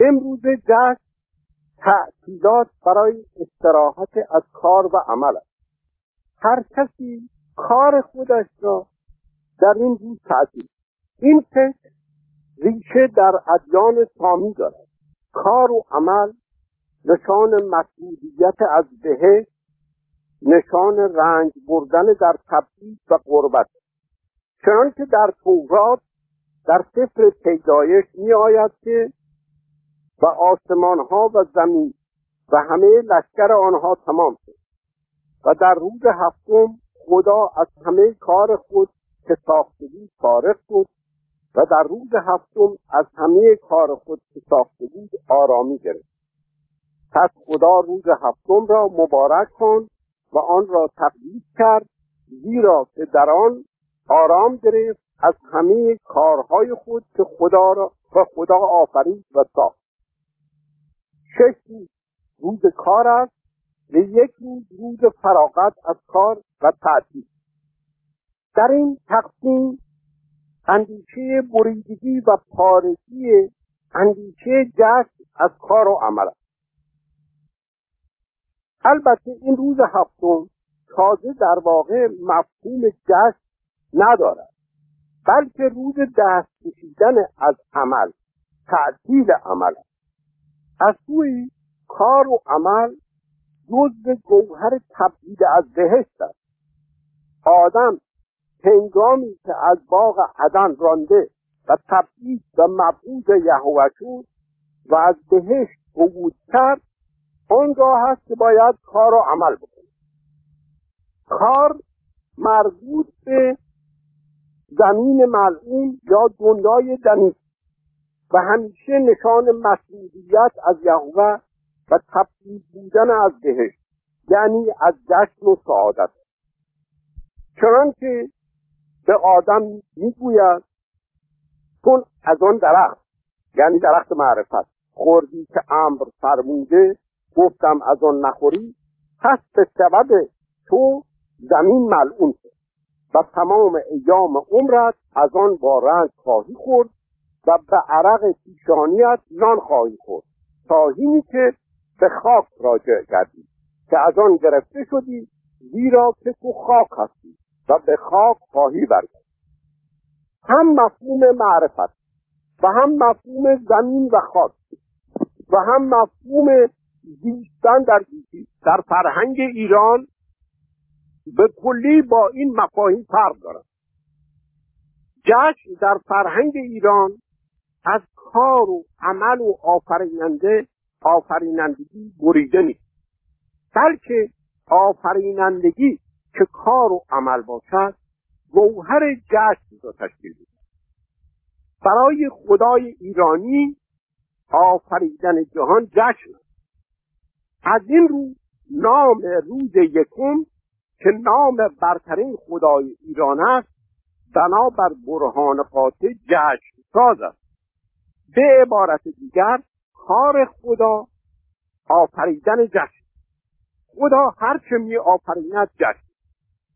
امروز جشن تعطیلات برای استراحت از کار و عمل است. هر کسی کار خودش را در این روز تعطیل این فکر ریشه در ادیان سامی دارد. کار و عمل نشان مسئولیت از بهشت نشان رنج بردن در تبعید و قربت چنانکه در تورات در سفر پیدایش می آید که و آسمان ها و زمین و همه لشکر آنها تمام شد. و در روز هفتم خدا از همه کار خود که ساخته بود فارغ بود و در روز هفتم از همه کار خود که ساخته بود آرامی گرفت. پس خدا روز هفتم را مبارک کن و آن را تقدیس کرد زیرا که در آن آرام گرفت از همه کارهای خود که خدا را و خدا آفرید و ساخت. شش روز کار است و یک روز روز فراغت از کار و تعطیل. در این تقسیم اندیشه بریدگی و پارگی اندیشه جشن از کار و عمل است. البته این روز هفتم تازه در واقع مفهوم جشن ندارد بلکه روز دست کشیدن از عمل تعطیل عمل است. از سوی کار و عمل جزء گوهر تبدیل از بهشت است. آدم هنگامی که از باغ عدن رانده و تبعید و مبعود یهوه شد و از بهشت عبود کرد آنگاه است که باید کار و عمل بکنه. کار مربوط به زمین ملعون یا دنیای دنی و همیشه نشان مسئولیت از یهوه و تبدیل بودن از بهشت یعنی از جشن و سعادت. چنانکه به آدم می‌گوید چون از آن درخت یعنی درخت معرفت خوردی که امر فرموده گفتم از آن نخوری پس به سبب تو زمین ملعون شد و تمام ایام عمرت از آن با رنج خواهی خورد و به عرق پیشانیت نان خواهی خورد. تا اینی که به خاک راجع کردی که از آن گرفته شدی زیرا که تو خاک هستی و به خاک خواهی برگشت. هم مفهوم معرفت و هم مفهوم زمین و خاک و هم مفهوم زیستن در در فرهنگ ایران به کلی با این مفاهیم فرق دارد. جشن در فرهنگ ایران از کار و عمل و آفریننده آفرینندگی بریده نیست. بلکه آفرینندگی که کار و عمل باشد گوهر جشن را تشکیل میده برای خدای ایرانی آفریدن جهان جشن از این رو نام روز یکم که نام برترین خدای ایران است بنابر برهان قاطع جشن ساز است. به عبارت دیگر کار خدا آفریدن جشن. خدا هرچه می آفریند جشن.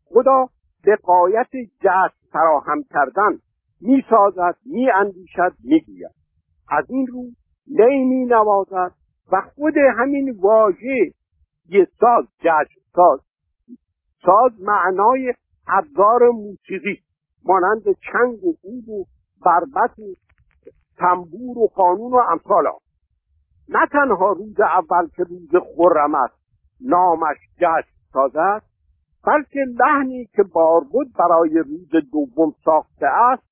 خدا به قایت جشن فراهم کردن می سازد می اندیشد می گوید. از این رو نی می نوازد و خود همین واژه یه ساز جشن ساز ساز معنای ابزار موسیقی مانند چنگ و عود و بربت و تنبور و قانون و امثال نه تنها روز اول که روز خرم است نامش جشن است بلکه لحنی که باربد برای روز دوم ساخته است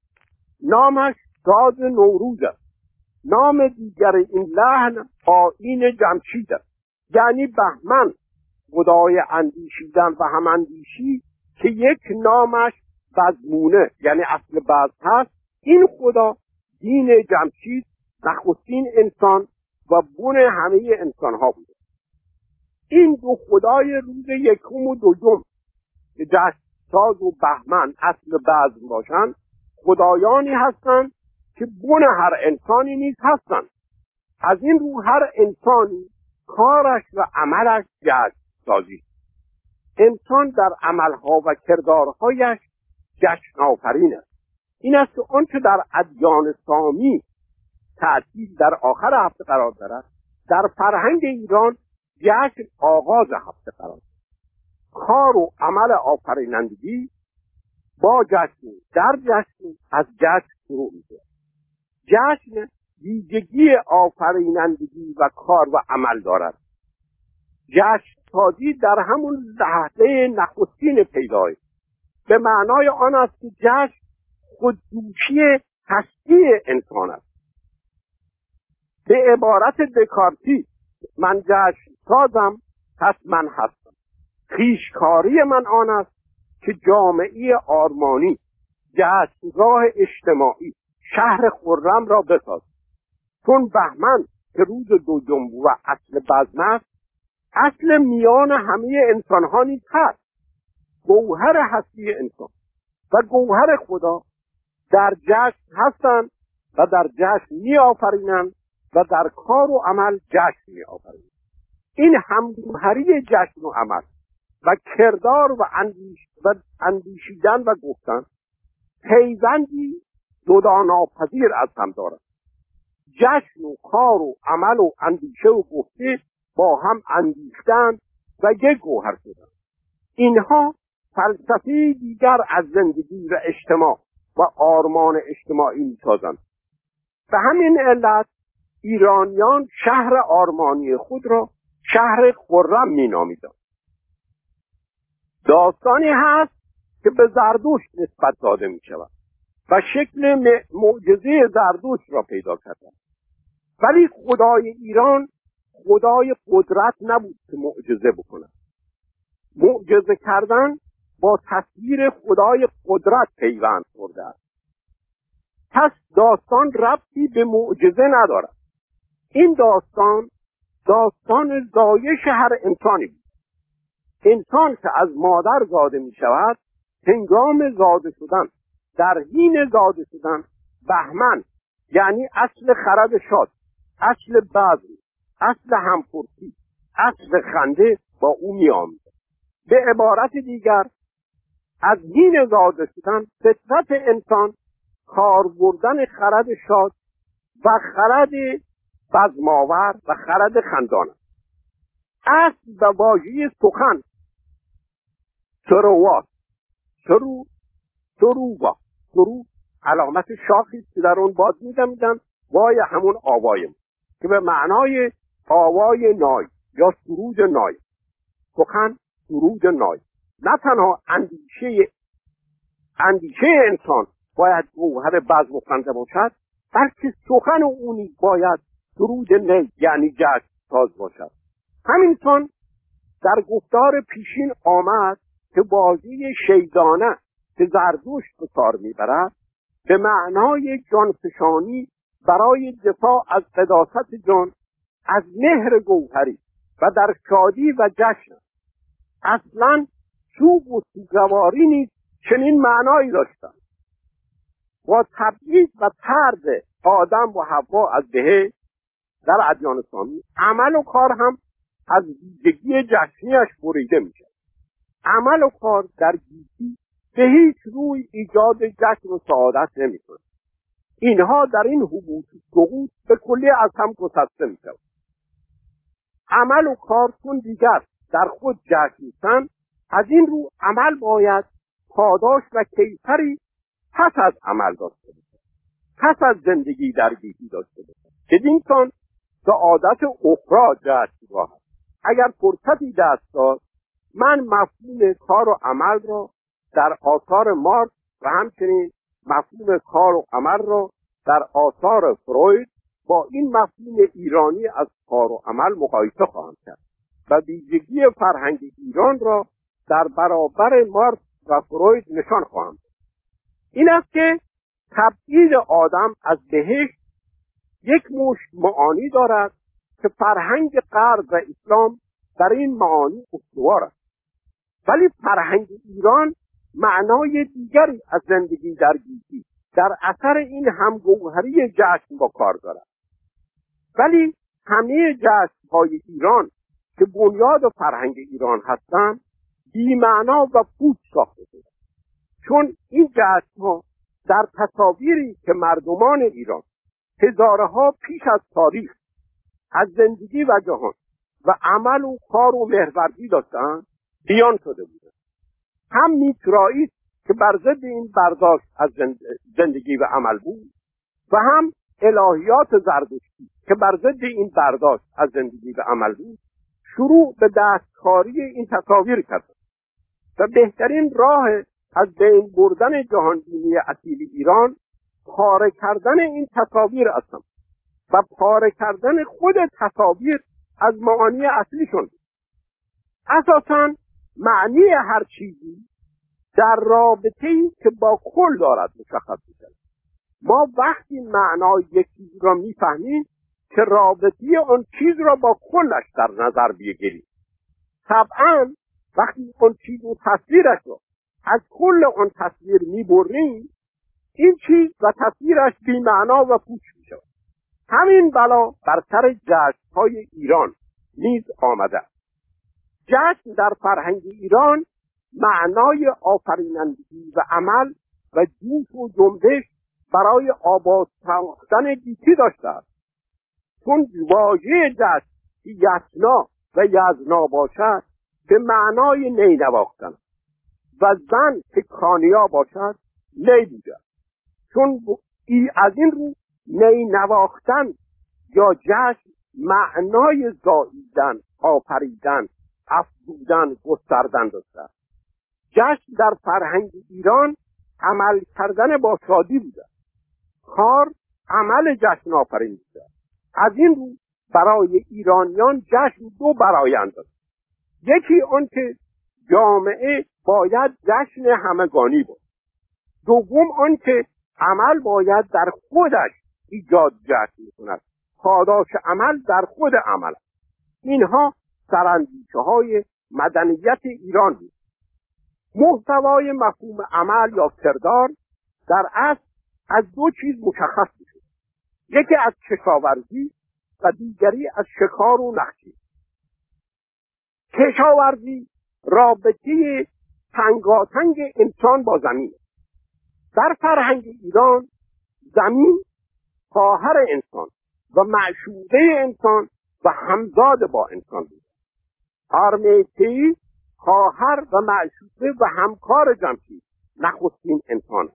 نامش ساز نوروز است. نام دیگر این لحن آین جمشید است. یعنی بهمن خدای اندیشیدن و هم اندیشی که یک نامش بزمونه یعنی اصل بزم هست. این خدا دین جمشید نخستین انسان و بن همه انسان ها بوده این دو خدای روز یکم و دوم که جشن ساز و بهمن اصل بزم باشند خدایانی هستند که بن هر انسانی نیز هستند از این رو هر انسانی کارش و عملش جشن سازی انسان در عملها و کردارهایش جشن آفرین است این است که آنچه در ادیان سامی تعطیل در آخر هفته قرار دارد در فرهنگ ایران جشن آغاز هفته قرار کار و عمل آفرینندگی با جشن در جشن از جشن شروع میشه جشن ویژگی آفرینندگی و کار و عمل دارد. جشن سازی در همون لحظه نخستین پیدای به معنای آن است که جشن خودجوشی هستی انسان است. به عبارت دکارتی من جشن سازم پس من هستم. خیشکاری من آن است که جامعه آرمانی جشنگاه اجتماعی شهر خرم را بساز. چون بهمن که روز دو جنبو و اصل بزم است اصل میان همه انسان ها نیز هست. گوهر هستی انسان و گوهر خدا در جشن هستند و در جشن می آفرینند و در کار و عمل جشن می آفرینند این همگوهری جشن و عمل و کردار و, اندیش و اندیشیدن و گفتن پیوندی جدا ناپذیر از هم دارد. جشن و کار و عمل و اندیشه و گفته با هم اندیشتن و یک گوهر شدن اینها فلسفه دیگر از زندگی و اجتماع و آرمان اجتماعی می‌سازند. به همین علت ایرانیان شهر آرمانی خود را شهر خرم مینامیدند. داستانی هست که به زردوش نسبت داده می شود و شکل معجزه زردوش را پیدا کرده ولی خدای ایران خدای قدرت نبود که معجزه بکنه معجزه کردن با تصویر خدای قدرت پیوند خورده است. پس داستان ربطی به معجزه ندارد. این داستان داستان زایش هر انسانی بود انسان که از مادر زاده می شود هنگام زاده شدن در حین زاده شدن بهمن یعنی اصل خرد شاد اصل بذل اصل همپرسی اصل خنده با او می به عبارت دیگر از دین شدن فطرت انسان کار بردن خرد شاد و خرد بزماور و خرد خندان. اصل و واژه سخن. سروات سرو. سرووا. سرو علامت شاخی که در اون باز میدن وای همون آوایم که به معنای آوای نای یا سروج نای. سخن سروج نای. نه تنها اندیشه اندیشه انسان باید گوهر بزم و خنده باشد بلکه سخن اونی باید سروج نی یعنی جشن ساز باشد. همینطور در گفتار پیشین آمد که بازی شیدانه که زردوش به کار می‌برد به معنای جانفشانی برای دفاع از قداست جان از مهر گوهری و در شادی و جشن. اصلا چوب و سوگواری نیز چنین معنایی داشتند. با تبعید و طرد آدم و حوا از بهشت در ادیان اسلامی عمل و کار هم از ویژگی جشنیش بریده میشه عمل و کار در گیتی به هیچ روی ایجاد جشن و سعادت نمی‌کنه اینها در این حبوط سقوط به کلی از هم گسسته می‌شود. عمل و کار چون دیگر در خود جشن از این رو عمل باید پاداش و کیفری پس از عمل داشته باشه پس از زندگی در گیتی داشته باشه بدینسان سعادت اخرا جشنگاه است. اگر فرصتی دست داد من مفهوم کار و عمل را در آثار مارکس و همچنین مفهوم کار و عمل را در آثار فروید با این مفهوم ایرانی از کار و عمل مقایسه خواهم کرد و ویژگی فرهنگ ایران را در برابر مارکس و فروید نشان خواهم. این است که تبعید آدم از بهشت یک مشت معانی دارد که فرهنگ غرب و اسلام در این معانی استوار است. ولی فرهنگ ایران معنای دیگری از زندگی در گیتی در اثر این همگوهری جشن با کار دارد. ولی همه جشن های ایران که بنیاد فرهنگ ایران هستند بیمعنا و پوچ ساخته شده. چون این جشن ها در تصاویری که مردمان ایران هزارها پیش از تاریخ از زندگی و جهان و عمل و کار و مهرورزی داشتند بیان شده بوده. هم میترائیس که بر ضد این برداشت از زندگی و عمل بود و هم الهیات زردشتی که بر ضد این برداشت از زندگی و عمل بود شروع به دستکاری این تصاویر کرد. و بهترین راه از بین بردن جهانبینی اصیل ایران پاره کردن این تصاویر هستم و پاره کردن خود تصاویر از معانی اصلیشون. اساسا معنی هر چیزی در رابطه ای که با کل دارد مشخص میشه ما وقتی معنای یک چیز را می‌فهمیم که رابطی آن چیز را با کلش در نظر بگیریم طبعا وقتی آن چیز و تصویرش را از کل آن تصویر می‌بریم این چیز و تصویرش بیمعنا و پوچ می‌شود. همین بلا بر سر جشن های ایران نیز آمده جشن در فرهنگ ایران معنای آفرینندگی و عمل و جوش و جنبش برای آباد ساختن گیتی داشته است. چون واژه جشن یسنا و یزنا باشد به معنای نی نواختن. و زن که کانیا باشد نی بوده. چون ای از این رو نی نواختن یا جشن معنای زاییدن آفریدن افزودن گستردن داشته. جشن در فرهنگ ایران عمل کردن با شادی بوده. کار عمل جشن آفرین بوده. از این رو برای ایرانیان جشن دو برایند است یکی آنکه جامعه باید جشن همگانی بود. دوم آنکه عمل باید در خودش ایجاد جشن کند پاداش عمل در خود عمل. اینها سرندیشه های مدنیت ایران بود. محتوای مفهوم عمل یا کردار در اصل از دو چیز مشخص میشه یکی از کشاورزی و دیگری از شکار و نقشی. کشاورزی رابطه تنگاتنگ انسان با زمین. در فرهنگ ایران زمین خواهر انسان و معشوقه انسان و همزاد با انسان بود. آرمیتی خواهر و معشوقه و همکار جمشید نخستین انسان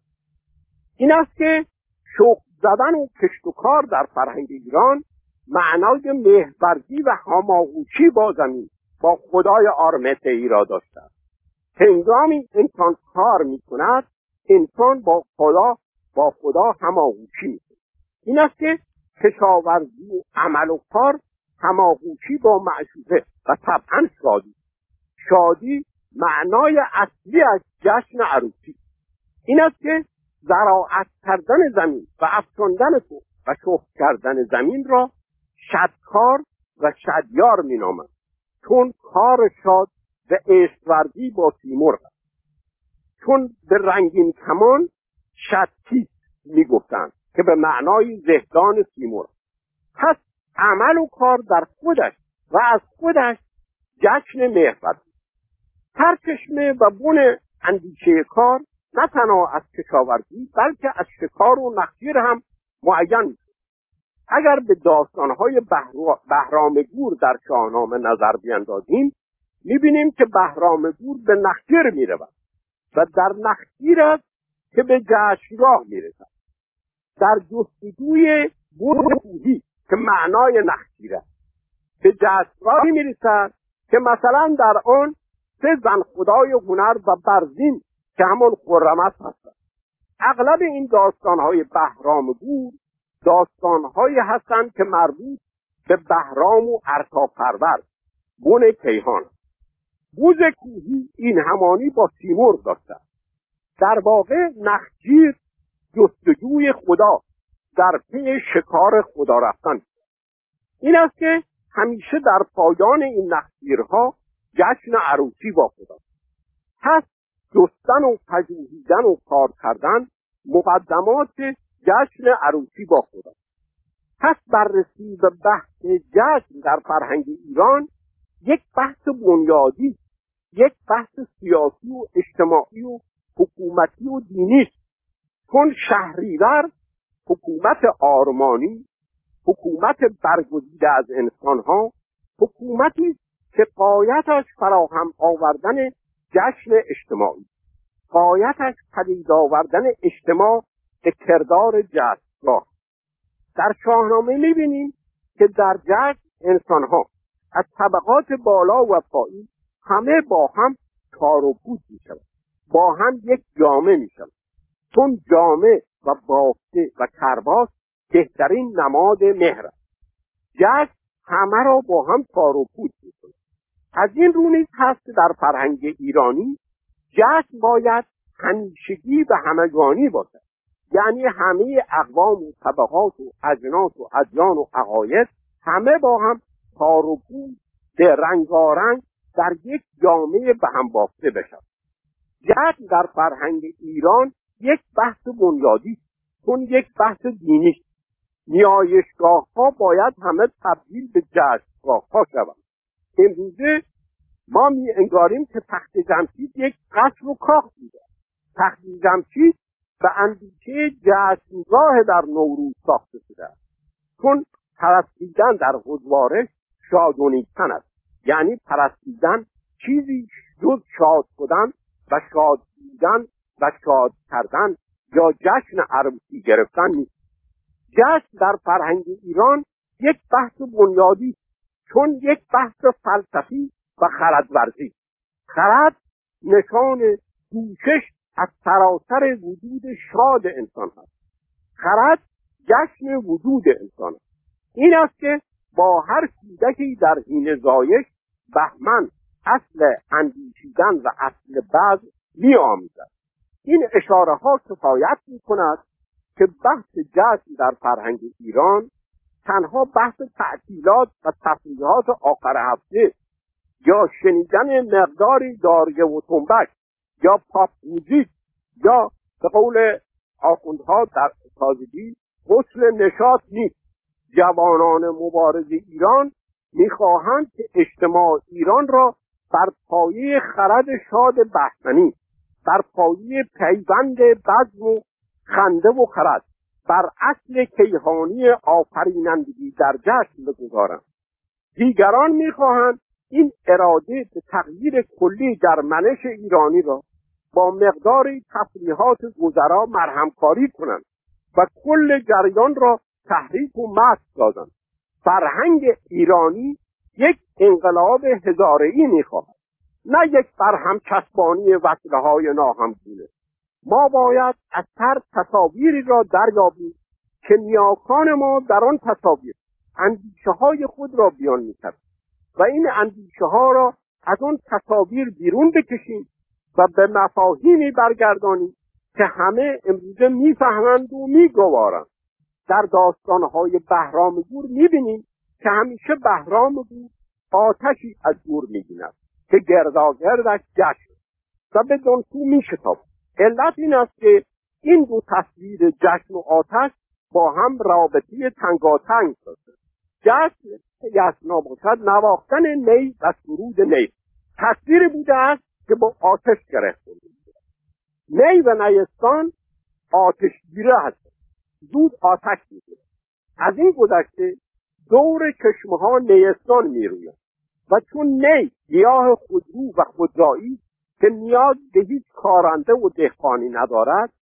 این است که شوق زدن و کشت و کار در فرهنگ ایران معنای مهبرزی و هماغوشی با زمین با خدای آرمته ای را داشته هنگامی انسان کار می کند انسان با خدا با خدا هماغوشی می این است که کشاورزی و عمل و کار هماغوشی با معشوقه و طبعا شادی. شادی معنای اصلی از جشن عروسی. این است که زراعت کردن زمین و افکاندن تو و شخ کردن زمین را شدکار و شدیار مینامند. چون کار شاد و عشقورزی با سیمرغ است. چون به رنگین کمان شدکیست می‌گفتند که به معنای زهدان سیمرغ پس عمل و کار در خودش و از خودش جشن مهربت سرچشمه و بون اندیشه کار نه تنها از کشاورزی بلکه از شکار و نخجیر هم معین اگر به داستانهای بهرام گور در شاهنامه نظر بیندازیم می‌بینیم که بهرام گور به نخجیر می‌رود و در نخجیر است که به جشنگاه می‌رسد. در جستجوی بور کوهی که معنای نخجیر است به جشنگاهی می‌رسد که مثلا در آن سه زن خدای هنر و برزین که همون خرمت هستند اغلب این داستانهای بهرام گور داستانهایی هستند که مربوط به بهرام و ارتاپرور بن کیهان. بوز کوهی این همانی با سیمرغ داشته. در واقع نخجیر جستجوی خدا در پی شکار خدا رفتن. این است که همیشه در پایان این نخجیرها جشن عروسی با خدا. پس جستن و پژوهیدن و کار کردن مقدمات جشن عروسی با خدا. پس بررسی به بحث جشن در فرهنگ ایران یک بحث بنیادی یک بحث سیاسی و اجتماعی و حکومتی و دینی است. چون شهریور حکومت آرمانی حکومت برگزیده از انسانها حکومتی که قایتش فراهم آوردن جشن اجتماعی قایتش پدید آوردن اجتماع به کردار جشنگاه در شاهنامه می‌بینیم که در جشن انسانها از طبقات بالا و پایین همه با هم کار و بود می‌شوند. با هم یک جامعه می‌شوند. چون جامعه و بافته و کرباس بهترین نماد مهر است. جشن همه را با هم کار و پود می‌کند. از این رو نیز هست در فرهنگ ایرانی جشن باید همیشگی و همگانی باشد. یعنی همه اقوام و طبقات و اجناس و ادیان و عقاید همه با هم کار و به رنگارنگ در یک جامعه به هم بافته بشد جشن در فرهنگ ایران یک بحث بنیادی چون یک بحث دینی نیایشگاه ها باید همه تبدیل به جشنگاه ها شوند. امروزه ما می انگاریم که تخت جمشید یک قصر و کاخ بوده. تخت جمشید به اندیشه جشنگاه در نوروز ساخته شده است. چون پرستیدن در حضوارش شادونیتن است. یعنی پرستیدن چیزی جز شاد شدن و شاد بودن و شاد کردن یا جشن عروسی گرفتن نیست. جشن در فرهنگ ایران یک بحث بنیادی چون یک بحث فلسفی و خردورزی. خرد نشان دوشش از سراسر وجود شاد انسان هست. خرد جشن وجود انسان است این است که با هر کودکی در این زایش بهمن اصل اندیشیدن و اصل بعض می آمیزد این اشاره ها کفایت می کند که بحث جشن در فرهنگ ایران تنها بحث تعطیلات و تفریحات آخر هفته یا شنیدن مقداری داریه و تنبک یا پاپ موزیک یا به قول آخوندها در تازگی غسل نشاط نیست. جوانان مبارز ایران می‌خواهند که اجتماع ایران را بر پایه خرد شاد بحثنی بر پایه پیوند بزم و خنده و خرد بر اصل کیهانی آفرینندگی در جشن بگذارند. دیگران می‌خواهند این اراده به تغییر کلی در منش ایرانی را با مقداری تفریحات گذرا مرهمکاری کنند و کل جریان را تحریک و مست سازند. فرهنگ ایرانی یک انقلاب هزاره می‌خواهد نه یک برهم چسبانی وصله های ناهمگونه. ما باید از هر تصاویری را دریابیم که نیاکان ما در آن تصاویر اندیشه های خود را بیان می‌کرد و این اندیشه ها را از آن تصاویر بیرون بکشیم و به مفاهیمی برگردانیم که همه امروزه می‌فهمند و میگوارند. در داستانهای بهرام گور می‌بینیم که همیشه بهرام گور آتشی از دور می‌بیند که گرداگردش جشن و به دنسو میشتاب علت این است که این دو تصویر جشن و آتش با هم رابطی تنگاتنگ شده جشن یسنا باشد نواختن نی و سرود نی. تصویری بوده است که با آتش گرفته نی و نیستان آتش گیره هست. زود آتش می‌گیره. از این گذشته دور چشمه ها نیستان می‌روید. و چون نی گیاه خودرو و خودرایی که نیاز به هیچ کارنده و دهقانی ندارد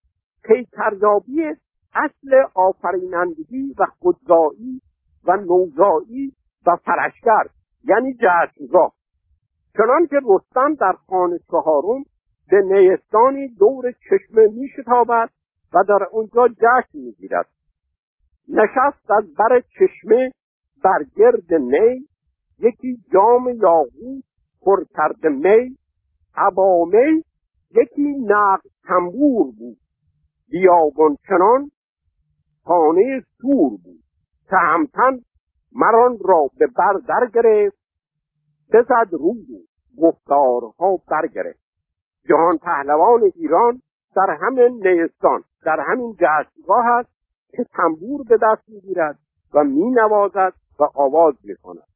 پیکریابی اصل آفرینندگی و خودزایی و نوزایی و فرشگر یعنی جشنگاه چنان که رستم در خانه چهارم به نیستانی دور چشمه میشتابد و در اونجا جشن می‌گیرد. نشست از بر چشمه بر گرد نی یکی جام یاقوت پر کرده می عبامه یکی نقد تنبور بود. بیابان چنان خانه سور بود تهمتن مران را به بر در گرفت بزد روی گفتارها برگرفت. جهان پهلوان ایران در همین نیستان در همین جشنگاه است که تنبور به دست می‌گیرد و مینوازد و آواز می‌کند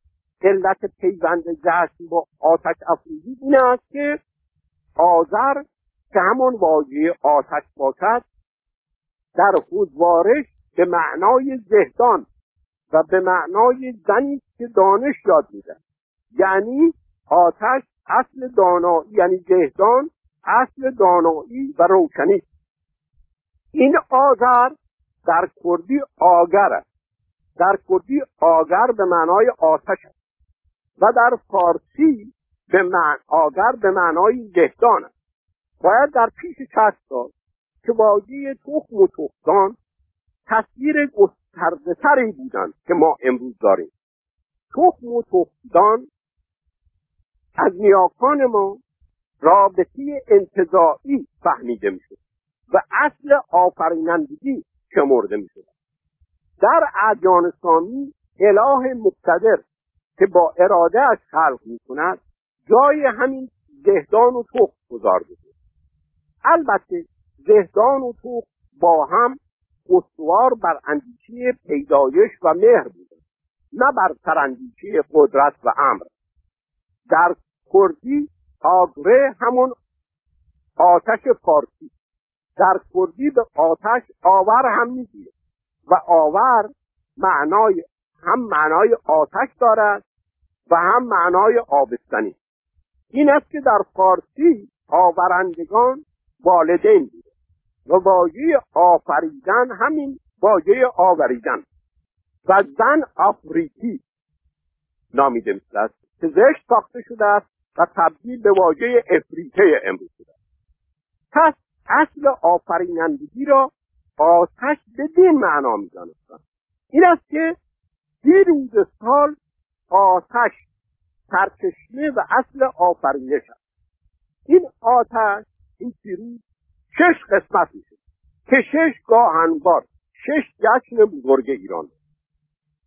علت پیوند جشن با آتش افروزی این است که آذر که همان واژه آتش باشد در حضوارش به معنای زهدان و به معنای زنی که دانش یاد میده یعنی آتش اصل دانایی یعنی زهدان اصل دانایی و روشنی. این آذر در کردی آگر است. در کردی آگر به معنای آتش است. و در فارسی به معنی آگر به معنای زهدان است. باید در پیش چشم داد که واژه تخم و تخمدان تصویر گسترده تری بودند که ما امروز داریم. تخم و تخمدان از نیاکان ما رابطی انتظاعی فهمیده می‌شد و اصل آفرینندگی شمرده می‌شد. در ادیان اسلامی اله مقتدر که با اراده از خلق می‌کند جای همین زهدان و تخم گذارده البته زهدان و توخ با هم استوار بر اندیشه پیدایش و مهر بوده نه بر سراندیشه قدرت و امر. در کردی آگره همون آتش فارسی. در کردی به آتش آور هم می‌گیره. و آور معنای هم معنای آتش دارد و هم معنای آبستنی. این است که در فارسی آورندگان والدین بوده. و واژه آفریدن همین واژه آوریدن. و زن آفریتی نامیده میشه که زشت ساخته شده است و تبدیل به واژه افریته امروز شده پس اصل آفرینندگی را آتش بدین معنا می‌دانستند. این است که روز سال آتش سرچشمه و اصل آفرینش است. این آتش این پیروز شش قسمت میشه که شش گاهنبار شش جشن بزرگ ایران.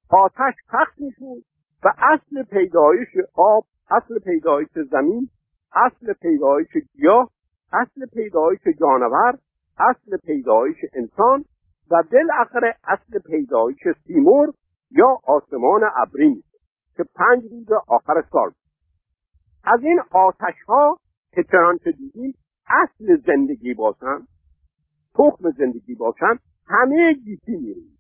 آتش پخت می‌شود و اصل پیدایش آب اصل پیدایش زمین اصل پیدایش گیاه اصل پیدایش جانور اصل پیدایش انسان و بالاخره اصل پیدایش سیمور یا آسمان ابری که پنج روز آخر سال از این آتش ها که چنانچه دیدیم اصل زندگی باشن تخم زندگی باشن همه گیتی میریم.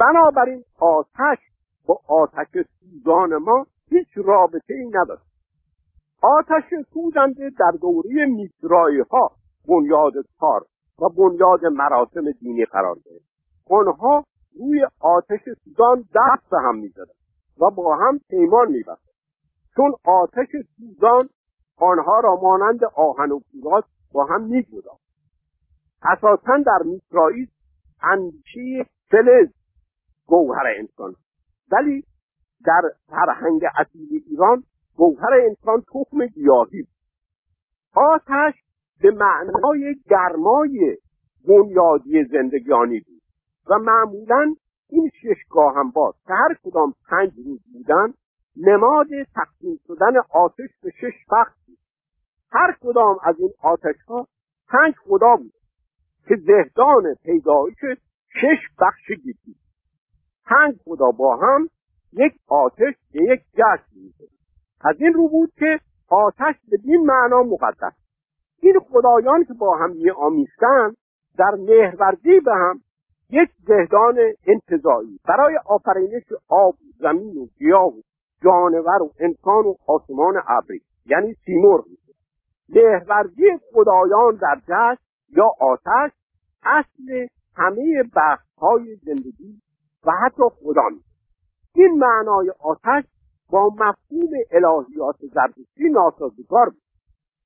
بنابراین آتش با آتش سوزان ما هیچ رابطه ای نداره آتش سوزنده در دوره میسرایی ها بنیاد کار و بنیاد مراسم دینی قرار گرفت. آنها روی آتش سوزان دست به هم می‌زدند و با هم پیمان میبستند. چون آتش سوزان آنها را مانند آهن و پولاد با هم می‌گذارد اساسا در میسرائیل اندیشه فلز گوهر انسان ولی در فرهنگ اصیل ایران گوهر انسان تخم گیاهی. آتش به معنای گرمای بنیادی زندگانی بود و معمولا این ششگاه هم باز که هر کدام پنج روز بودن نماد تقسیم شدن آتش به شش بخش بود. هر کدام از این آتش ها پنج خدا بود که زهدان پیدایش شش بخش گیتی. پنج خدا با هم یک آتش به یک جشن میده از این رو بود که آتش به این معنا مقدس. این خدایان که با هم یه آمیستن در مهرورزی به هم یک زهدان انتظایی. برای آفرینش آب زمین و گیاه و جانور و انسان و آسمان ابری یعنی سیمرغ مهرورزی خدایان در جشن یا آتش اصل همه های زندگی و حتی خدا این معنای آتش با مفهوم الهیات زرتشتی ناسازگار بود.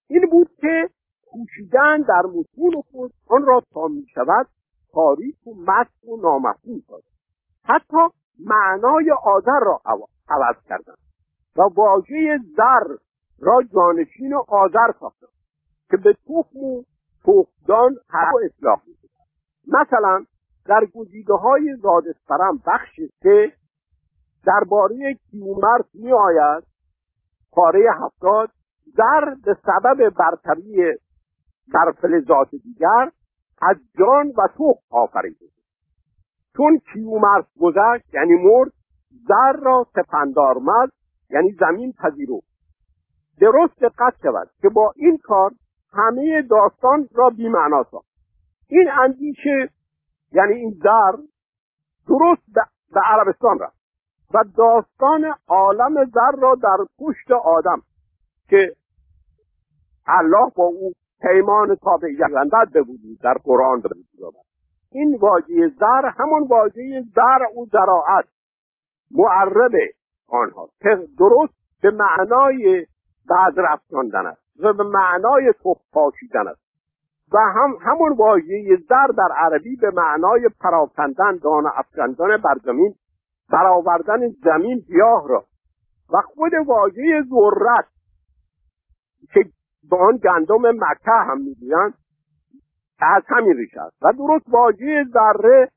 این بود که کوشیدن در متون خود آن را تا می شود تاریک و مست و نامفهوم سازد حتی معنای آذر را عوض کردند و واژه زر را جانشین آذر ساختند که به تخم و تخمدان هر اصلاح میشه مثلا در گزیده های زادسپرم بخش سه درباره کیومرس می آید پاره هفتاد. در به سبب برتری در فلزات دیگر از جان و تخم آفریده. چون کیومرس گذشت یعنی مرد زر را سپندار مز یعنی زمین پذیرو درست دقت شود که با این کار همه داستان را بیمعنا ساخت. این اندیشه یعنی این در درست به عربستان رفت. و داستان عالم زر را در پشت آدم که الله با او پیمان تابعیت داده بود در قرآن به این واژه زر همون واژه زر و زراعت معرب آنها. درست به معنای بعد رفتاندن است و به معنای تخم است. و هم همون واژه زر در عربی به معنای پراکندن دانه افکندن بر زمین برآوردن زمین گیاه را و خود واژه ذرت که به آن گندم مکه هم می‌گویند از همین ریشه است. و درست واژه ذره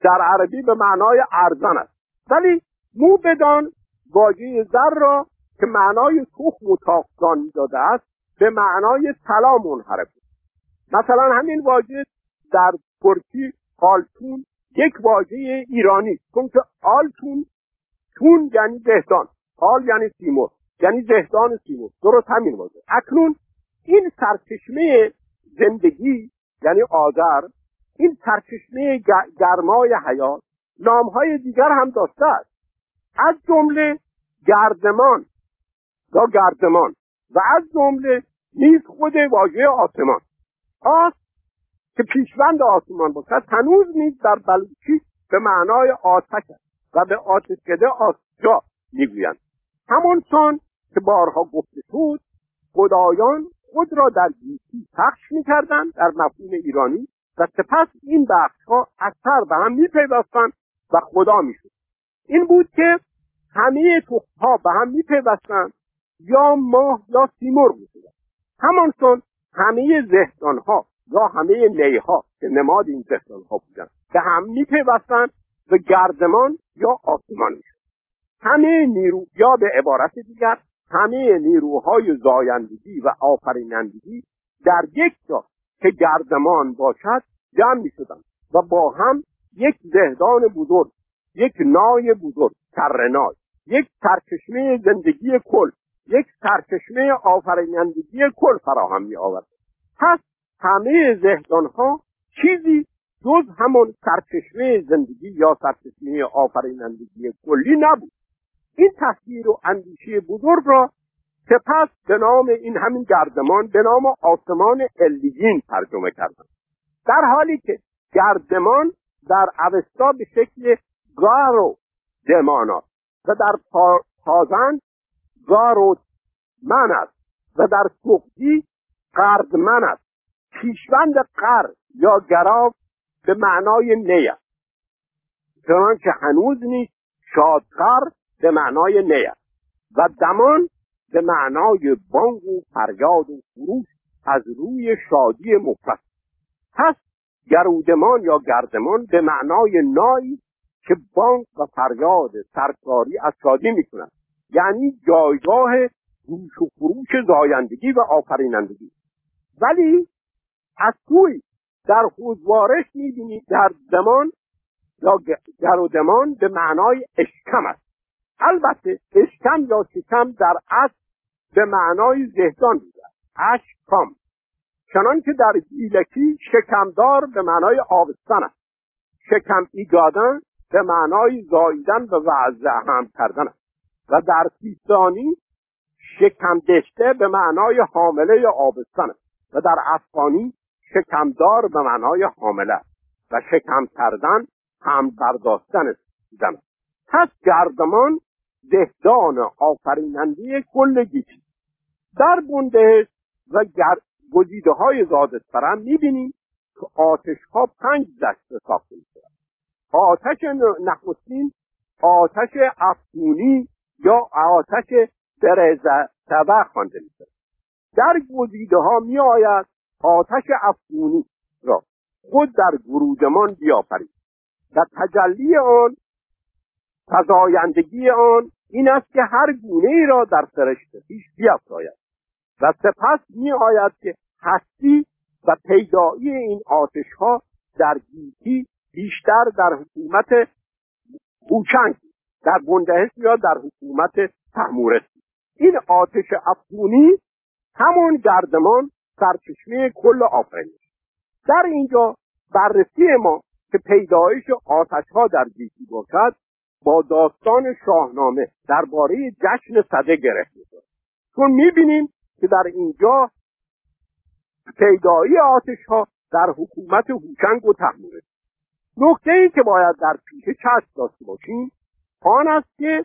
در عربی به معنای ارزن است. ولی مو بدان واژه زر را که معنای تخم و تاقدان داده است به معنای سلام منحرف. مثلا همین واژه در ترکی آلتون یک واژه ایرانی. چون که آلتون تون یعنی زهدان. آل یعنی سیمور یعنی زهدان سیمور درست همین واژه. اکنون این سرچشمه زندگی یعنی آذر این سرچشمه گرمای حیات نامهای دیگر هم داشته است. از جمله گردمان یا گردمان و از جمله نیز خود واژه آسمان. آس که پیشوند آسمان باشد. هنوز نیز در بلوچی به معنای آتش است و به آتشکده آسجا می‌گویند. همانسان که بارها گفته شد خدایان خود را در گیتی پخش می‌کردند در مفهوم ایرانی و سپس این بخش ها اثر به هم میپیوستند و خدا می‌شد. این بود که همه ها به هم میپیوستند یا ماه یا سیمرغ می‌شدند همانسان همه زهدان ها یا همه نیها که نماد این زهدان ها بودند که هم میپیوستند به گردمان یا آسمان همه نیرو یا به عبارت دیگر همه نیروهای زایندگی و آفرینندگی در یک جا که گردمان باشد جمع می شدند و با هم یک زهدان بزرگ یک نای بزرگ ترنای یک سرچشمه زندگی کل یک سرچشمه آفرینندگی کل فراهم می آورد پس همه زهدان ها چیزی جز همون سرچشمه زندگی یا سرچشمه آفرینندگی کلی نبود. این تصویر و اندیشه بزرگ را سپس به نام این همین گردمان به نام آسمان الیین ترجمه کردن در حالی که گردمان در اوستا به شکل گارو دمانا و در پازند گارو من است و در سوقتی قردمن است. پیشوند قر یا گراو به معنای نی است چنانکه هنوز نیست شادقر به معنای نی است و دمان به معنای بانگ و فریاد و فروش از روی شادی مفرد. پس گرودمان یا گردمان به معنای نایی که بانگ و فریاد سرکاری از شادی می کند یعنی جایگاه روش و فروش زایندگی و آفرینندگی. ولی از توی در خوزوارش می‌بینید در دمان یا گرودمان به معنای اشکم است. البته اشکم یا شکم در اصل به معنای زهدان بوده اشکام چنان که در گیلکی شکمدار به معنای آبستن است. شکم ایگادن به معنای زاییدن و وضع هم کردن است. و در سیستانی شکم دشته به معنای حامله یا آبستن است. و در افغانی شکمدار به معنای حامله و شکم کردن هم برداشتن است پس گردمان دهدان آفریننده کل گیتی. در بندهش و گزیده های زادسترم می‌بینیم که آتش ها پنج دسته ساخته میشه آتش نخستین آتش افغونی یا آتش درزه سبه خوانده میشه در گزیده ها می آید آتش افغونی را خود در گرودمان بیافرید. و تجلی آن فضایندگی آن این است که هر گونه ای را در سرشت پیش بیافزاید و سپس می آید که هستی و پیدایی این آتش ها در گیتی بیشتر در حکومت هوچنگ در بندهش یا در حکومت تحمورستی این آتش افغونی همون گردمان سرچشمه کل آفرینش در اینجا بررسی ما که پیدایش آتش ها در گیتی باشد با داستان شاهنامه درباره جشن صده گرفت. می‌کنه چون می‌بینیم که در اینجا پیدایی آتش ها در حکومت هوشنگ و تحموره نکته ای که باید در پیش چشم داشته باشیم آن است که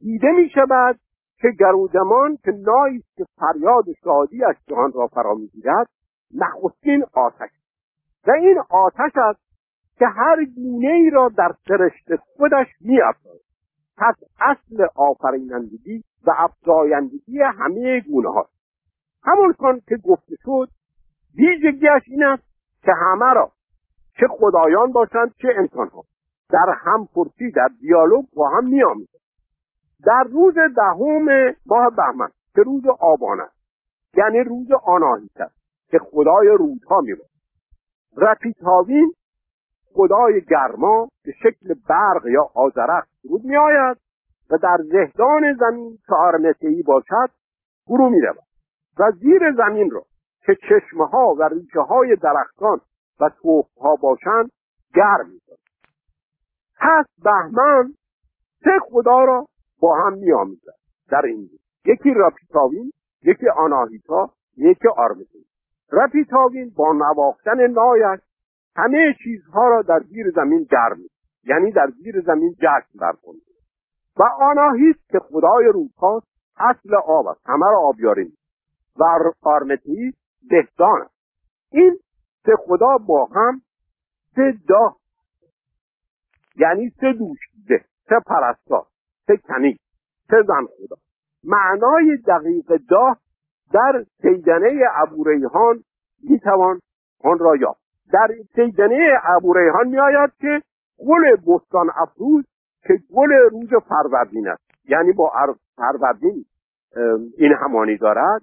دیده می شود که گرودمان که نایی که فریاد شادی از جهان را فرا می‌گیرد نخستین آتش. و این آتش است که هر گونه ای را در سرشت خودش می پس اصل آفرینندگی و افزایندگی همه گونه ها همون کن که گفته شد ویژگیش این است که همه را چه خدایان باشند چه انسان ها در هم پرسی در دیالوگ با هم میآمیزند. در روز دهم ماه بهمن که روز آبان است. یعنی روز آناهیت است که خدای رودها می رپیتاوین خدای گرما به شکل برق یا آزرق فرود می آید و در زهدان زمین که آرمتهی باشد فرو می رود و زیر زمین را که چشمه ها و ریشه های درختان و توف ها باشند گرم می پس بهمن سه خدا را با هم می آمیزد در این یکی راپیتاوین یکی آناهیتا یکی آرمتهی رپیتاوین با نواختن نایش همه چیزها را در زیر زمین گرم یعنی در زیر زمین جشن برکنه و آناهیست که خدای روزهاست اصل آب است. همه را آبیاری و آرمتی دهدان است. این سه خدا با هم سه داه یعنی سه دوش ده سه پرستار. کنی سه زن خدا. معنای دقیق داه در سیدنه ابو ریحان می‌توان آن را یافت. در سیدنه ابو ریحان میآید که گل بستان افروز که گل روز فروردین است. یعنی با فروردین این همانی دارد.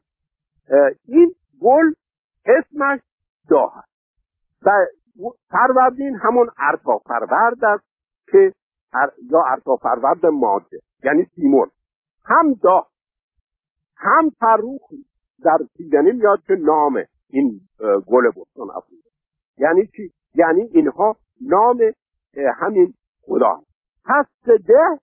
این گل اسمش داه است. و فروردین همون ارتا فرورد است که یا ارتا فرورد ماده یعنی سیمون هم داه هم فروخ در سیدنه میاد که نام این گل بستان افروز. یعنی چی؟ یعنی اینها نام همین خدا. پس ده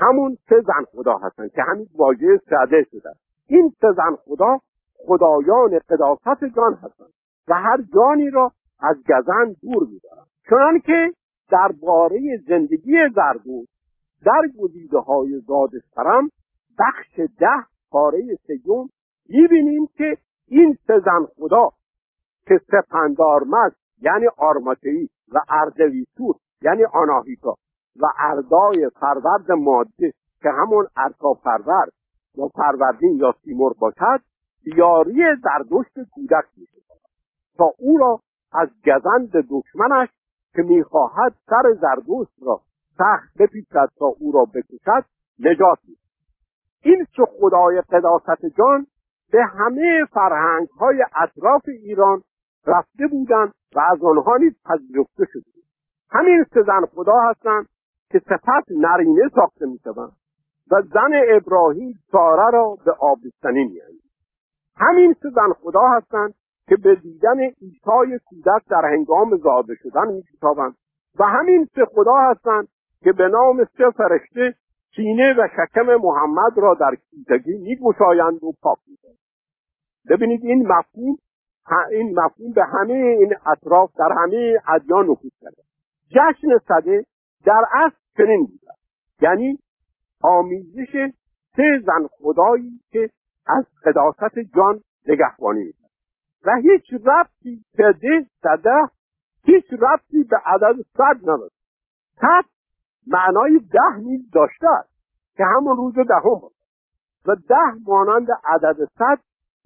همون سه زن خدا هستن که همین واژه سده شده این سه زن خدا خدایان قداست جان هستند و هر جانی را از گزن دور میدارند چنان که درباره زندگی زردوش در گزیده های زاد سرم بخش ده پاره سیوم می‌بینیم که این سه زن خدا که سپندارمز یعنی آرماتئی و اردویسور یعنی آناهیتا و اردای فرورد ماده که همون ارکا فرورد یا فروردین یا سیمور باشد یاری زردشت کودک میشه تا او را از گزند دشمنش که می‌خواهد سر زردشت را سخت بپیچد تا او را بکشد نجات میده این چه خدای قداست جان به همه فرهنگ های اطراف ایران رفته بودند و از آنها نیز پذیرفته شده همین سه زن خدا هستند که صفت نرینه ساخته می‌شوند و زن ابراهیم ساره را به آبستنی میآیند. همین سه زن خدا هستند که به دیدن عیسی کودک در هنگام زاده شدن میشتابند. و همین سه خدا هستند که به نام سه فرشته سینه و شکم محمد را در کیتگی میگشایند و پاک می‌کنند. ببینید این مفهوم این مفهوم به همه این اطراف در همه ادیان نفوذ کرده. جشن صده در اصل چنین بوده یعنی آمیزش سه زن خدایی که از قداست جان نگهبانی و هیچ ربطی به ده صده هیچ ربطی به عدد صد نداشت صد معنای ده نیز داشته است که همون روز دهم بود و ده مانند عدد صد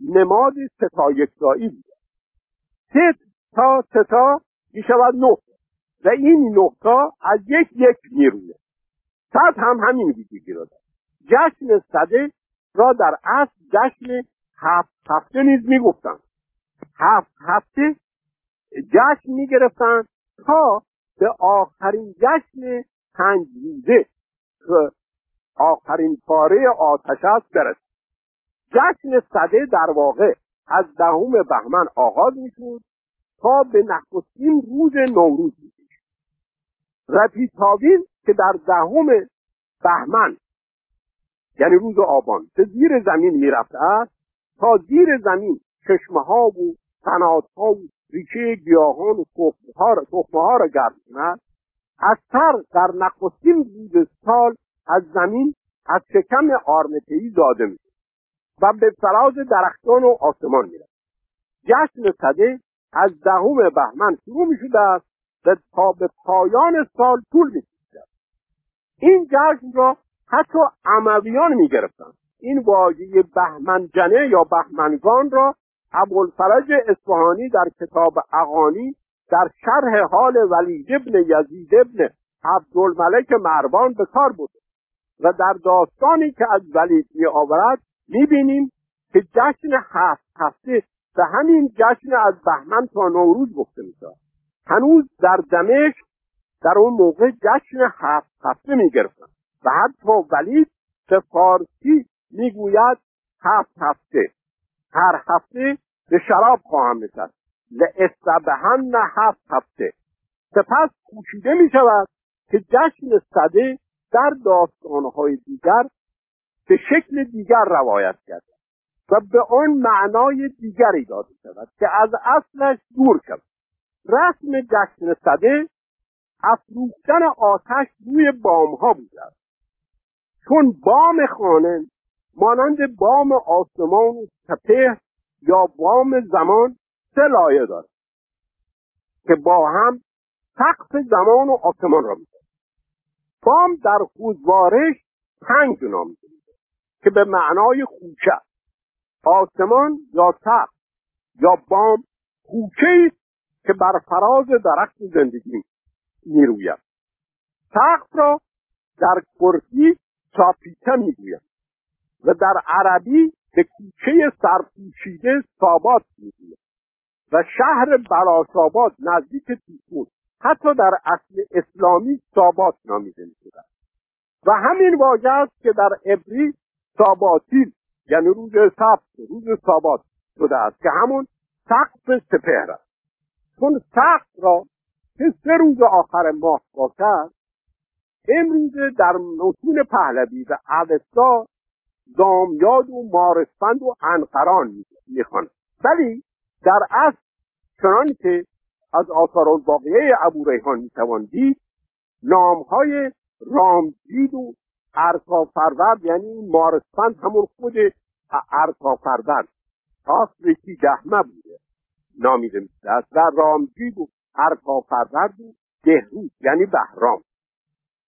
نماد ستا یکتایی بود. سه تا ستا می شود نه. و این نقطه از یک یک می‌روید. صد هم همین ویژگی را دارد. جشن صده را در اصل جشن هفت هفته نیز می‌گفتند. هفت هفته جشن می‌گرفتند تا به آخرین جشن پنج روزه آخرین پاره آتش است برسد جشن صده در واقع از دهم بهمن آغاز می‌شد تا به نخستین روز نوروز میشه رپیتاویل که در دهم بهمن یعنی روز آبان به زیر زمین می‌رفته است تا زیر زمین چشمه ها و قنات ها و ریشه گیاهان و تخمه ها را گرد کند از سر در نخستین روز سال از زمین از شکم آرمتهی زاده میشه و به فراز درختان و آسمان میره جشن صده از دهم بهمن شروع می‌شده است و تا به پایان سال طول می‌کشد. این جشن را حتی امویان می‌گرفتند. این واژه بهمنجنه یا بهمنگان را ابوالفرج اصفهانی در کتاب اغانی در شرح حال ولید ابن یزید ابن عبدالملک مروان به کار بود و در داستانی که از ولید می آورد می بینیم که جشن هفت هفته به همین جشن از بهمن تا نوروز گفته می هنوز در دمشق در اون موقع جشن هفت هفته می گرفتن و حتی ولید به فارسی می‌گوید هفت هفته. هر هفته به شراب خواهم نشست لعصبهن هفت هفته. سپس کوشیده می شود که جشن صده در داستانهای دیگر به شکل دیگر روایت کرد و به آن معنای دیگری داده شود که از اصلش دور شود. رسم جشن صده افروختن آتش روی بام ها است. چون بام خانه مانند بام آسمان سپه یا بام زمان سه لایه دارد که با هم سقف زمان و آسمان را میده بام در خوزوارش پنج نام که به معنای خوشه آسمان یا سقف یا بام خوچه که بر فراز درخت زندگی می‌روید. سقف را در کرسی چاپیته می‌گوید. و در عربی به کوچه سرپوشیده سابات می‌گوید و شهر بلاساباد نزدیک تیفون حتی در اصل اسلامی سابات نامیده می‌شود. و همین واژه است که در عبری ساباتیل یعنی روز سبت روز سابات شده است که همون سقف سپهر است. چون سقف را که سه روز آخر ماه باشد امروز در متون پهلوی و اوستا زامیاد و مارسفند و انقران می‌خواند ولی در اصل چنان که از آثار الباقیه ابو ریحان می‌توان دید نامهای رامجید و ارکافرورد یعنی مارسفند همون خود ارکافرورد آفریکی دهمه بوده. نامیده میشه و رامجید و ارکافرورد و دهروز یعنی بهرام.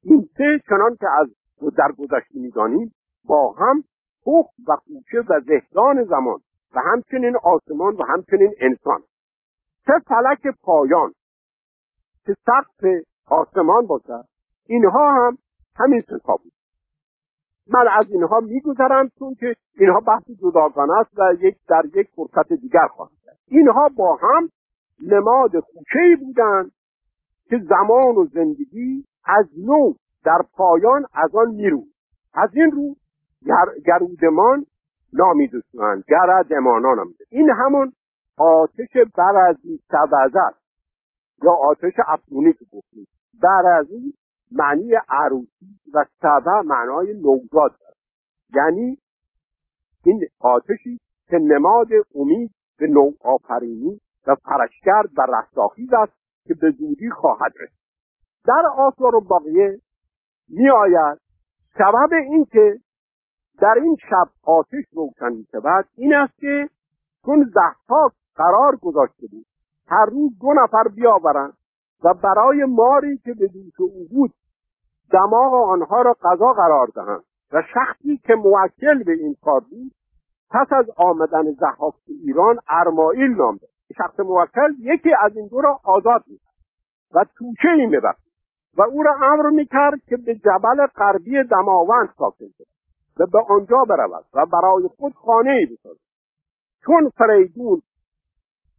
این سه چنان که از در گذشته می‌دانیم با هم پخ و خوشه و زهدان زمان و همچنین آسمان و همچنین انسان. سه فلک پایان که سقف آسمان باشد اینها هم همین ستا بود. من از اینها میگذرم چون که اینها بحث جداگانه است و یک در یک فرصت دیگر خواهد کرد. اینها با هم نماد خوشه بودند که زمان و زندگی از نو در پایان از آن میرو از این رو گرودمان نامیدوستند گردمانان هم. این همون آتش برزی سوزه است. یا آتش افزونی که گفتیم. برزی معنی عروسی و سبه معنای نوزاد دارد یعنی این آتشی که نماد امید به نو آفرینی و فرشگرد و رستاخیز است که به زودی خواهد رسید. در آثار و باقیه می آید سبب اینکه در این شب آتش روشن می شود این است که چون زحفاک قرار گذاشته بود هر روز دو نفر بیاورند و برای ماری که به دوش او بود دماغ آنها را غذا قرار دهند و شخصی که موکل به این کار بود پس از آمدن زحاک به ایران ارمائیل نام شخص موکل یکی از این دو را آزاد می و توشه ای می و او را امر می‌کرد که به جبل غربی دماوند ساکن شد و به آنجا برود و برای خود خانه ای بسازد. چون فریدون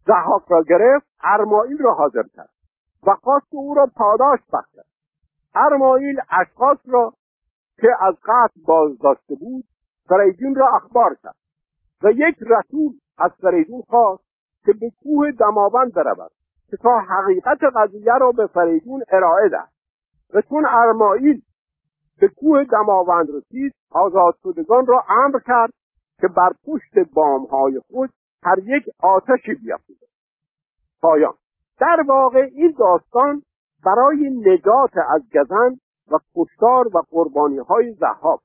زحاک را گرفت ارمائیل را حاضر کرد و خواست او را پاداش بخشد. ارمائیل اشخاص را که از قتل باز داشته بود فریدون را اخبار کرد و یک رسول از فریدون خواست که به کوه دماوند برود که تا حقیقت قضیه را به فریدون ارائه دهد. و چون ارماییل به کوه دماوند رسید آزاد شدگان را امر کرد که بر پشت بامهای خود هر یک آتشی بیافروزند پایان. در واقع این داستان برای نجات از گزن و کشتار و قربانی های زهاب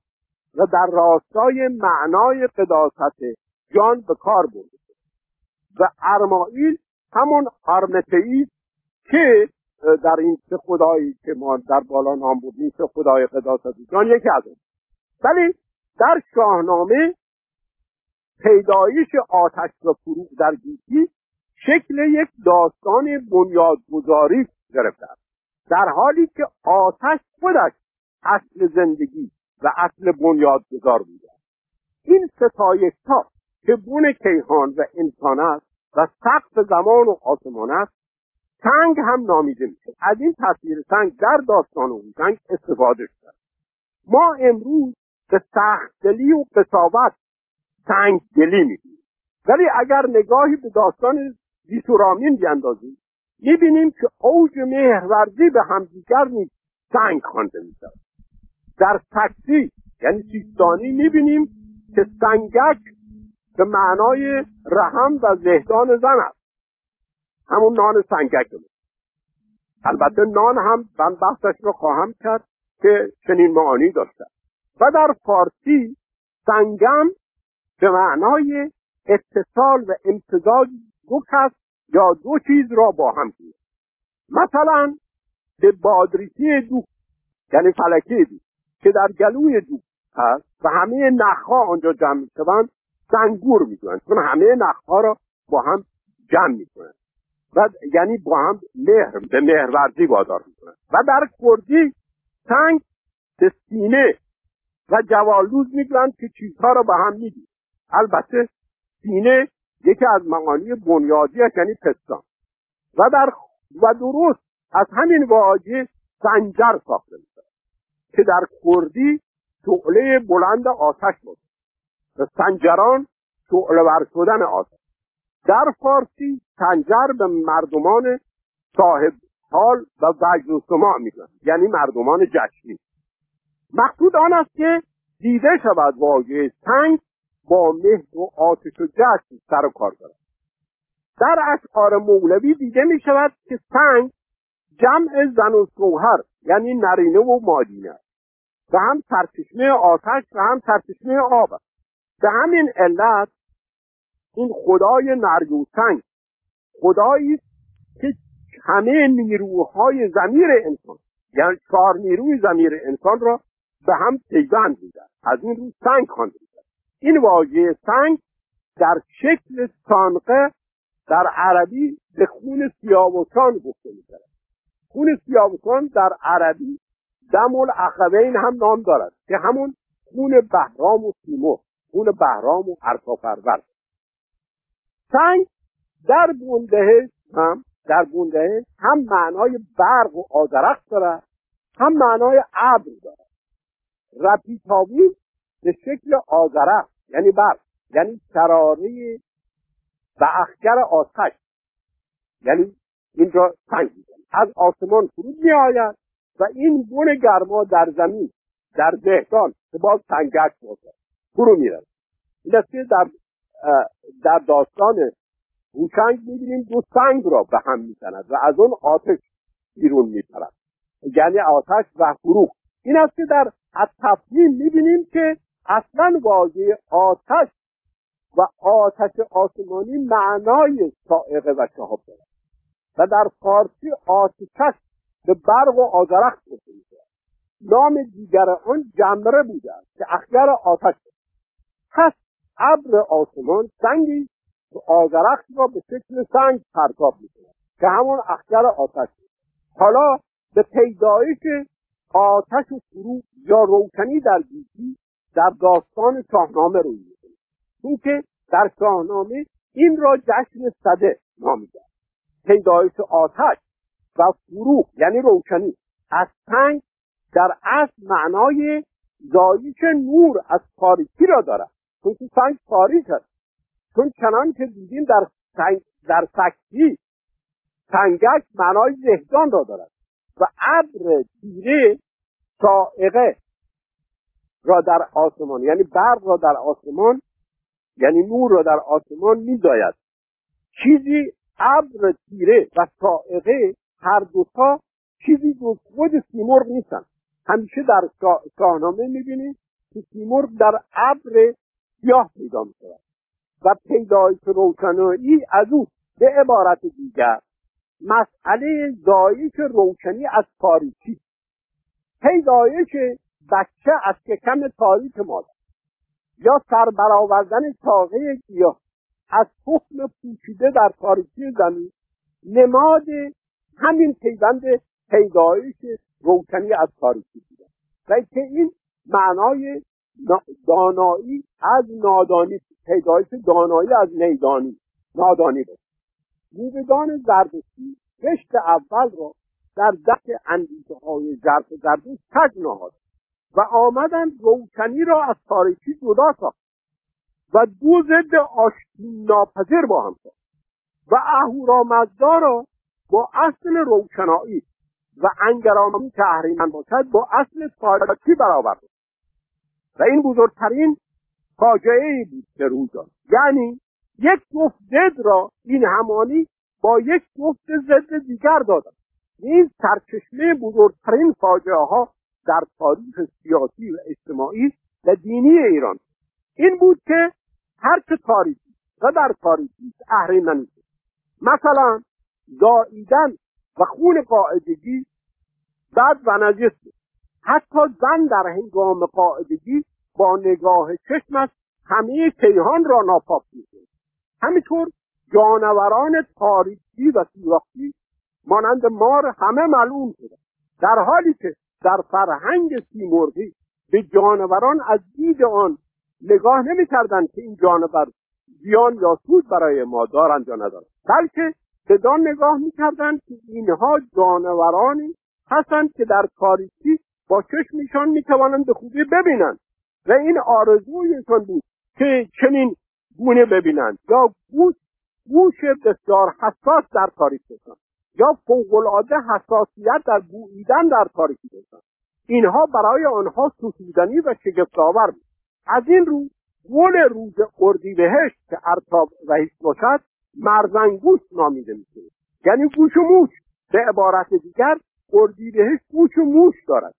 و در راستای معنای قداست جان به کار برده. و ارمائیل همون آرمتئیس که در این سه خدایی که ما در بالا نام بودیم سه خدای قداست جان یکی از اون. ولی در شاهنامه پیدایش آتش و فروغ در گیتی شکل یک داستان بنیادگذاری گرفته است. در حالی که آتش خودش اصل زندگی و اصل بنیادگذار بوده این ستایشتا که بون کیهان و انسان است و سقف زمان و آسمان است سنگ هم نامیده میشه. از این تصویر سنگ در داستان هوشنگ استفاده شده. ما امروز به سختدلی و قصاوت سنگ دلی میگیم ولی اگر نگاهی به داستان زیتورامین بیاندازیم می‌بینیم که اوج مهرورزی به همدیگر نیز سنگ خوانده میشه در تکسی یعنی سیستانی می‌بینیم که سنگک به معنای رحم و زهدان زن است. همون نان سنگک البته نان هم من بحثش رو خواهم کرد که چنین معانی داشته و در فارسی سنگم به معنای اتصال و امتزاج دو کس یا دو چیز را با هم گیرد مثلا به بادریسی دو یعنی فلکه دو که در گلوی دو هست و همه نخها آنجا جمع می‌شوند سنگور می‌کنند چون همه نخها را با هم جمع می‌کنند. و یعنی با هم مهر به مهرورزی وادار می‌کنند و در کردی سنگ به سینه و جوالوز می‌گویند که چیزها را به هم می‌دید البته سینه یکی از معانی بنیادی است یعنی پستان. و در و درست از همین واژه سنجر ساخته میشه که در کردی شعله بلند آتش بود. و سنجران شعله ور شدن آتش. در فارسی سنجر به مردمان صاحب حال و وجد و سماع میگن یعنی مردمان جشنی. مقصود آن است که دیده شود واژه سنگ با مهر و آتش و جشن سر و کار دارد. در اشعار مولوی دیده می شود که سنگ جمع زن و سوهر یعنی نرینه و مادینه و هم سرچشمه آتش و هم سرچشمه آب است. به همین علت این خدای نریوسنگ خدایی که همه نیروهای زمیر انسان یعنی چهار نیروی زمیر انسان را به هم پیوند میدن از این رو سنگ خوانده این واژه سنگ در شکل سانقه در عربی به خون سیاوسان گفته می‌شود. خون سیاوسان در عربی دم الاخوین هم نام دارد که همون خون بهرام و سیمور خون بهرام و ارتافرور سنگ در بونده هم در بونده هم معنای برق و آدرخت دارد هم معنای ابر دارد رپیتاوی به شکل آزرق یعنی برق یعنی شراره و اخگر آتش. یعنی اینجا سنگ از آسمان فرود می آید و این بون گرما در زمین در دهکان که باز سنگک باشد فرو میرد این است که در در داستان هوشنگ می‌بینیم دو سنگ را به هم می‌زند و از اون آتش بیرون میپرد. یعنی آتش و فروغ. این است که در از تفهیم می‌بینیم که اصلا واژه آتش و آتش آسمانی معنای سائقه و شهاب دارد. و در فارسی آتشش به برق و آزرخت گفته میشه نام دیگر آن جمره بوده است که اخگر آتش پس ابر آسمان سنگی آزرخت را به شکل سنگ پرتاب می‌کنه که همون اخگر آتش. حالا به پیدایش آتش و فروغ یا روشنی در گیتی در داستان شاهنامه روی می‌کنه چون که در شاهنامه این را جشن صده نامیده پیدایش آتش و فروغ یعنی روشنی از سنگ در اصل معنای زایش نور از تاریکی را دارد. چون که سنگ تاریک است چون چنان که دیدیم در سنگ در سکتی سنگک معنای زهدان را دارد و ابر تیره سائقه را در آسمان یعنی برق را در آسمان یعنی نور را در آسمان میزاید. چیزی ابر تیره و سائقه هر دوتا چیزی جز خود سیمرغ نیستن. همیشه در شاهنامه می‌بینید که سیمرغ در ابر سیاه پیدا می‌شود و پیدایش روشنایی از او به عبارت دیگر. مسئله زایش روشنی از تاریکی. پیدایش بچه از شکم تاریک مادر. یا سربرآوردن ساقه گیاه. از تخم پوشیده در تاریکی زمین. نماد همین پیوند پیدایش روشنی از تاریکی بوده. و که این معنای دانایی از نادانی پیدایش دانایی از نیدانی نادانی بود. موبدان زردشتی رشت اول را در دست اندیشه های ظرف زردوش تج نهاد و آمدن روشنی را از تاریکی جدا ساخت و دو ضد آشتی ناپذیر با هم ساخت و اهورامزدا را با اصل روشنایی و انگرامی که اهریمن باشد با اصل تاریکی برآورد. و این بزرگترین فاجعه ای بود که روی داد یعنی یک جفت ضد را این همانی با یک جفت ضد دیگر دادن. این سرچشمه بزرگترین فاجعه ها در تاریخ سیاسی و اجتماعی و دینی ایران. این بود که هر چه تاریخی و در تاریخی اهریمنی مثلا زاییدن و خون قاعدگی بد و نجس حتی زن در هنگام قاعدگی با نگاه چشمش همه کیهان را ناپاک می‌کنه همینطور جانوران تاریکی و سوراخی مانند مار همه معلوم شده. در حالی که در فرهنگ سیمرغی به جانوران از دید آن نگاه نمی‌کردند که این جانور زیان یا سود برای ما دارند یا ندارند. بلکه بدان نگاه می‌کردند که اینها جانورانی هستند که در تاریکی با چشمشان می‌توانند به خوبی ببینند. و این آرزویشان بود که چنین گونه ببینند. یا گوش گوش بسیار حساس در تاریک باشند. یا فوقالعاده حساسیت در بوییدن در تاریکی داشتند اینها برای آنها ستودنی و شگفتآور بود. از این رو گل روز اردیبهشت که ارتاب رئیس باشد مرزنگوش نامیده میشه یعنی گوش و موش. به عبارت دیگر اردیبهشت گوش و موش دارد.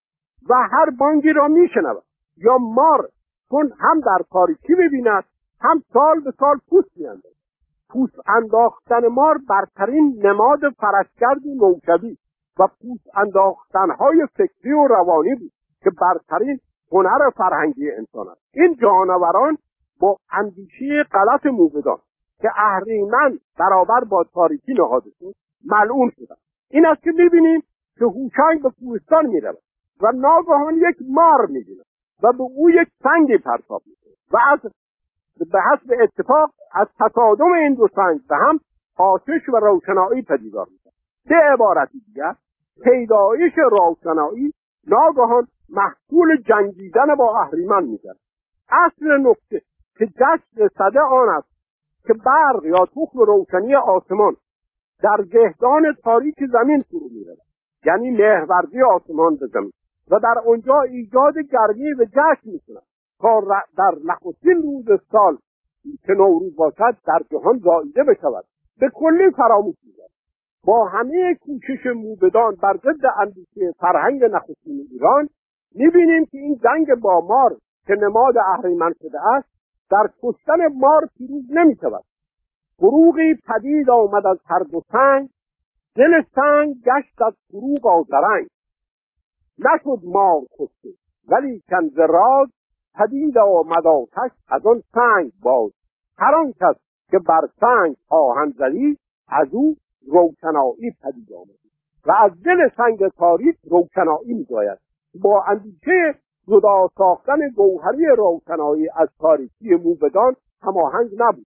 و هر بانگی را میشنود. یا مار چون هم در تاریکی ببیند هم سال به سال پوست میاندازد. پوست انداختن مار برترین نماد فرشگرد موکبی و پوست انداختنهای فکری و روانی بود که برترین هنر فرهنگی انسان است. این جانوران با اندیشه غلط موبدان که اهریمن برابر با تاریکی شد ملعون شدن این است که می‌بینیم که هوشنگ به کوهستان می‌رود. و ناگهان یک مار می‌بیند و به او یک سنگی پرتاب می‌کنه. و از به حسب اتفاق از تصادم این دو سنگ به هم آتش و روشنایی پدیدار میشه به عبارت دیگر پیدایش روشنایی ناگهان محصول جنگیدن با اهریمن میگرد. اصل نکته که جشن صده آن است که برق یا تخم روشنی آسمان در گهدان تاریک زمین فرو می‌رود. یعنی مهورزی آسمان به زمین. و در آنجا ایجاد گرمی و جشن می‌کند تا در نخستین روز سال که نوروز باشد در جهان زاییده بشود. به کلی فراموش می‌شود با همه کوشش موبدان بر ضد اندیشه فرهنگ نخستین ایران می‌بینیم که این جنگ با مار که نماد اهریمن شده است در کشتن مار پیروز نمی‌شود. فروغی پدید آمد از هر دو سنگ دل سنگ گشت از فروغ آزرنگ نشد مار کشته. ولی کن راز پدید آمد آتش از آن سنگ باز. هر آن کس که بر سنگ آهن زدی از او روشنایی پدید آمد. و از دل سنگ تاریک روشنایی میزاید با اندیشه جدا ساختن گوهری روشنایی از تاریکی موبدان هماهنگ نبود.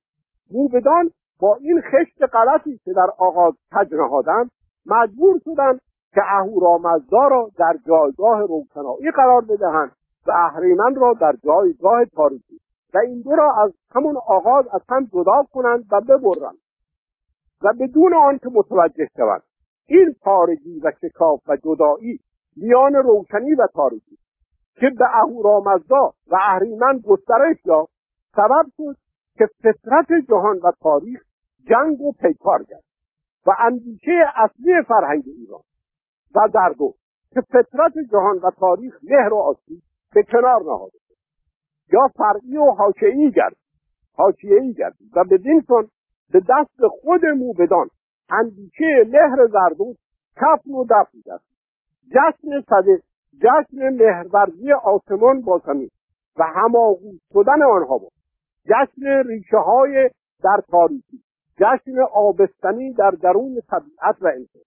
موبدان با این خشت غلطی که در آغاز کج نهادند مجبور شدند که اهورامزدا را در جایگاه روشنایی قرار بدهند و اهریمن را در جایگاه تاریکی و این دو را از همون آغاز از هم جدا کنند و ببرند و بدون آنکه متوجه شوند. این پارگی و شکاف و جدایی میان روشنی و تاریکی که به اهورامزدا و اهریمن گسترش یافت سبب شد که فطرت جهان و تاریخ جنگ و پیکار گشت و اندیشه اصلی فرهنگ ایران. و در دو که فطرت جهان و تاریخ مهر و آسیب به کنار نهاده یا فرعی و حاشعی گرد حاشیه‌ای گردید و بدین سن به دست خود موبدان اندیشه مهر زردوت کفن و دفن کرد جشن صده جشن مهرورزی آسمان با زمین و هماغوش شدن آنها بود. جشن ریشه های در تاریخی جشن آبستنی در درون طبیعت و انسان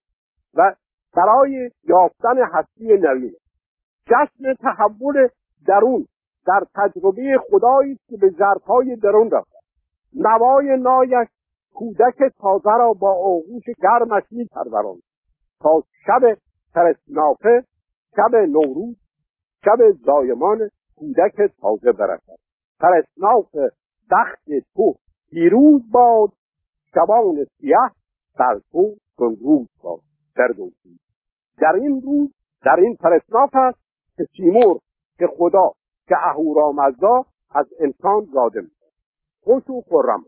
و برای یافتن هستی نوین. جشن تحول درون در تجربه خدایی که به ژرفهای درون رفت. نوای نایش کودک تازه را با آغوش گرمش میپروراند. تا شب ترسنافه شب نوروز شب زایمان کودک تازه برسد. ترسناف بخت تو پیروز باد شبان سیه در تو روز باد. فردوسی در این روز در این ترسناف است که سیمور که خدا که اهورامزدا از انسان زاده میشه خوش و خرم.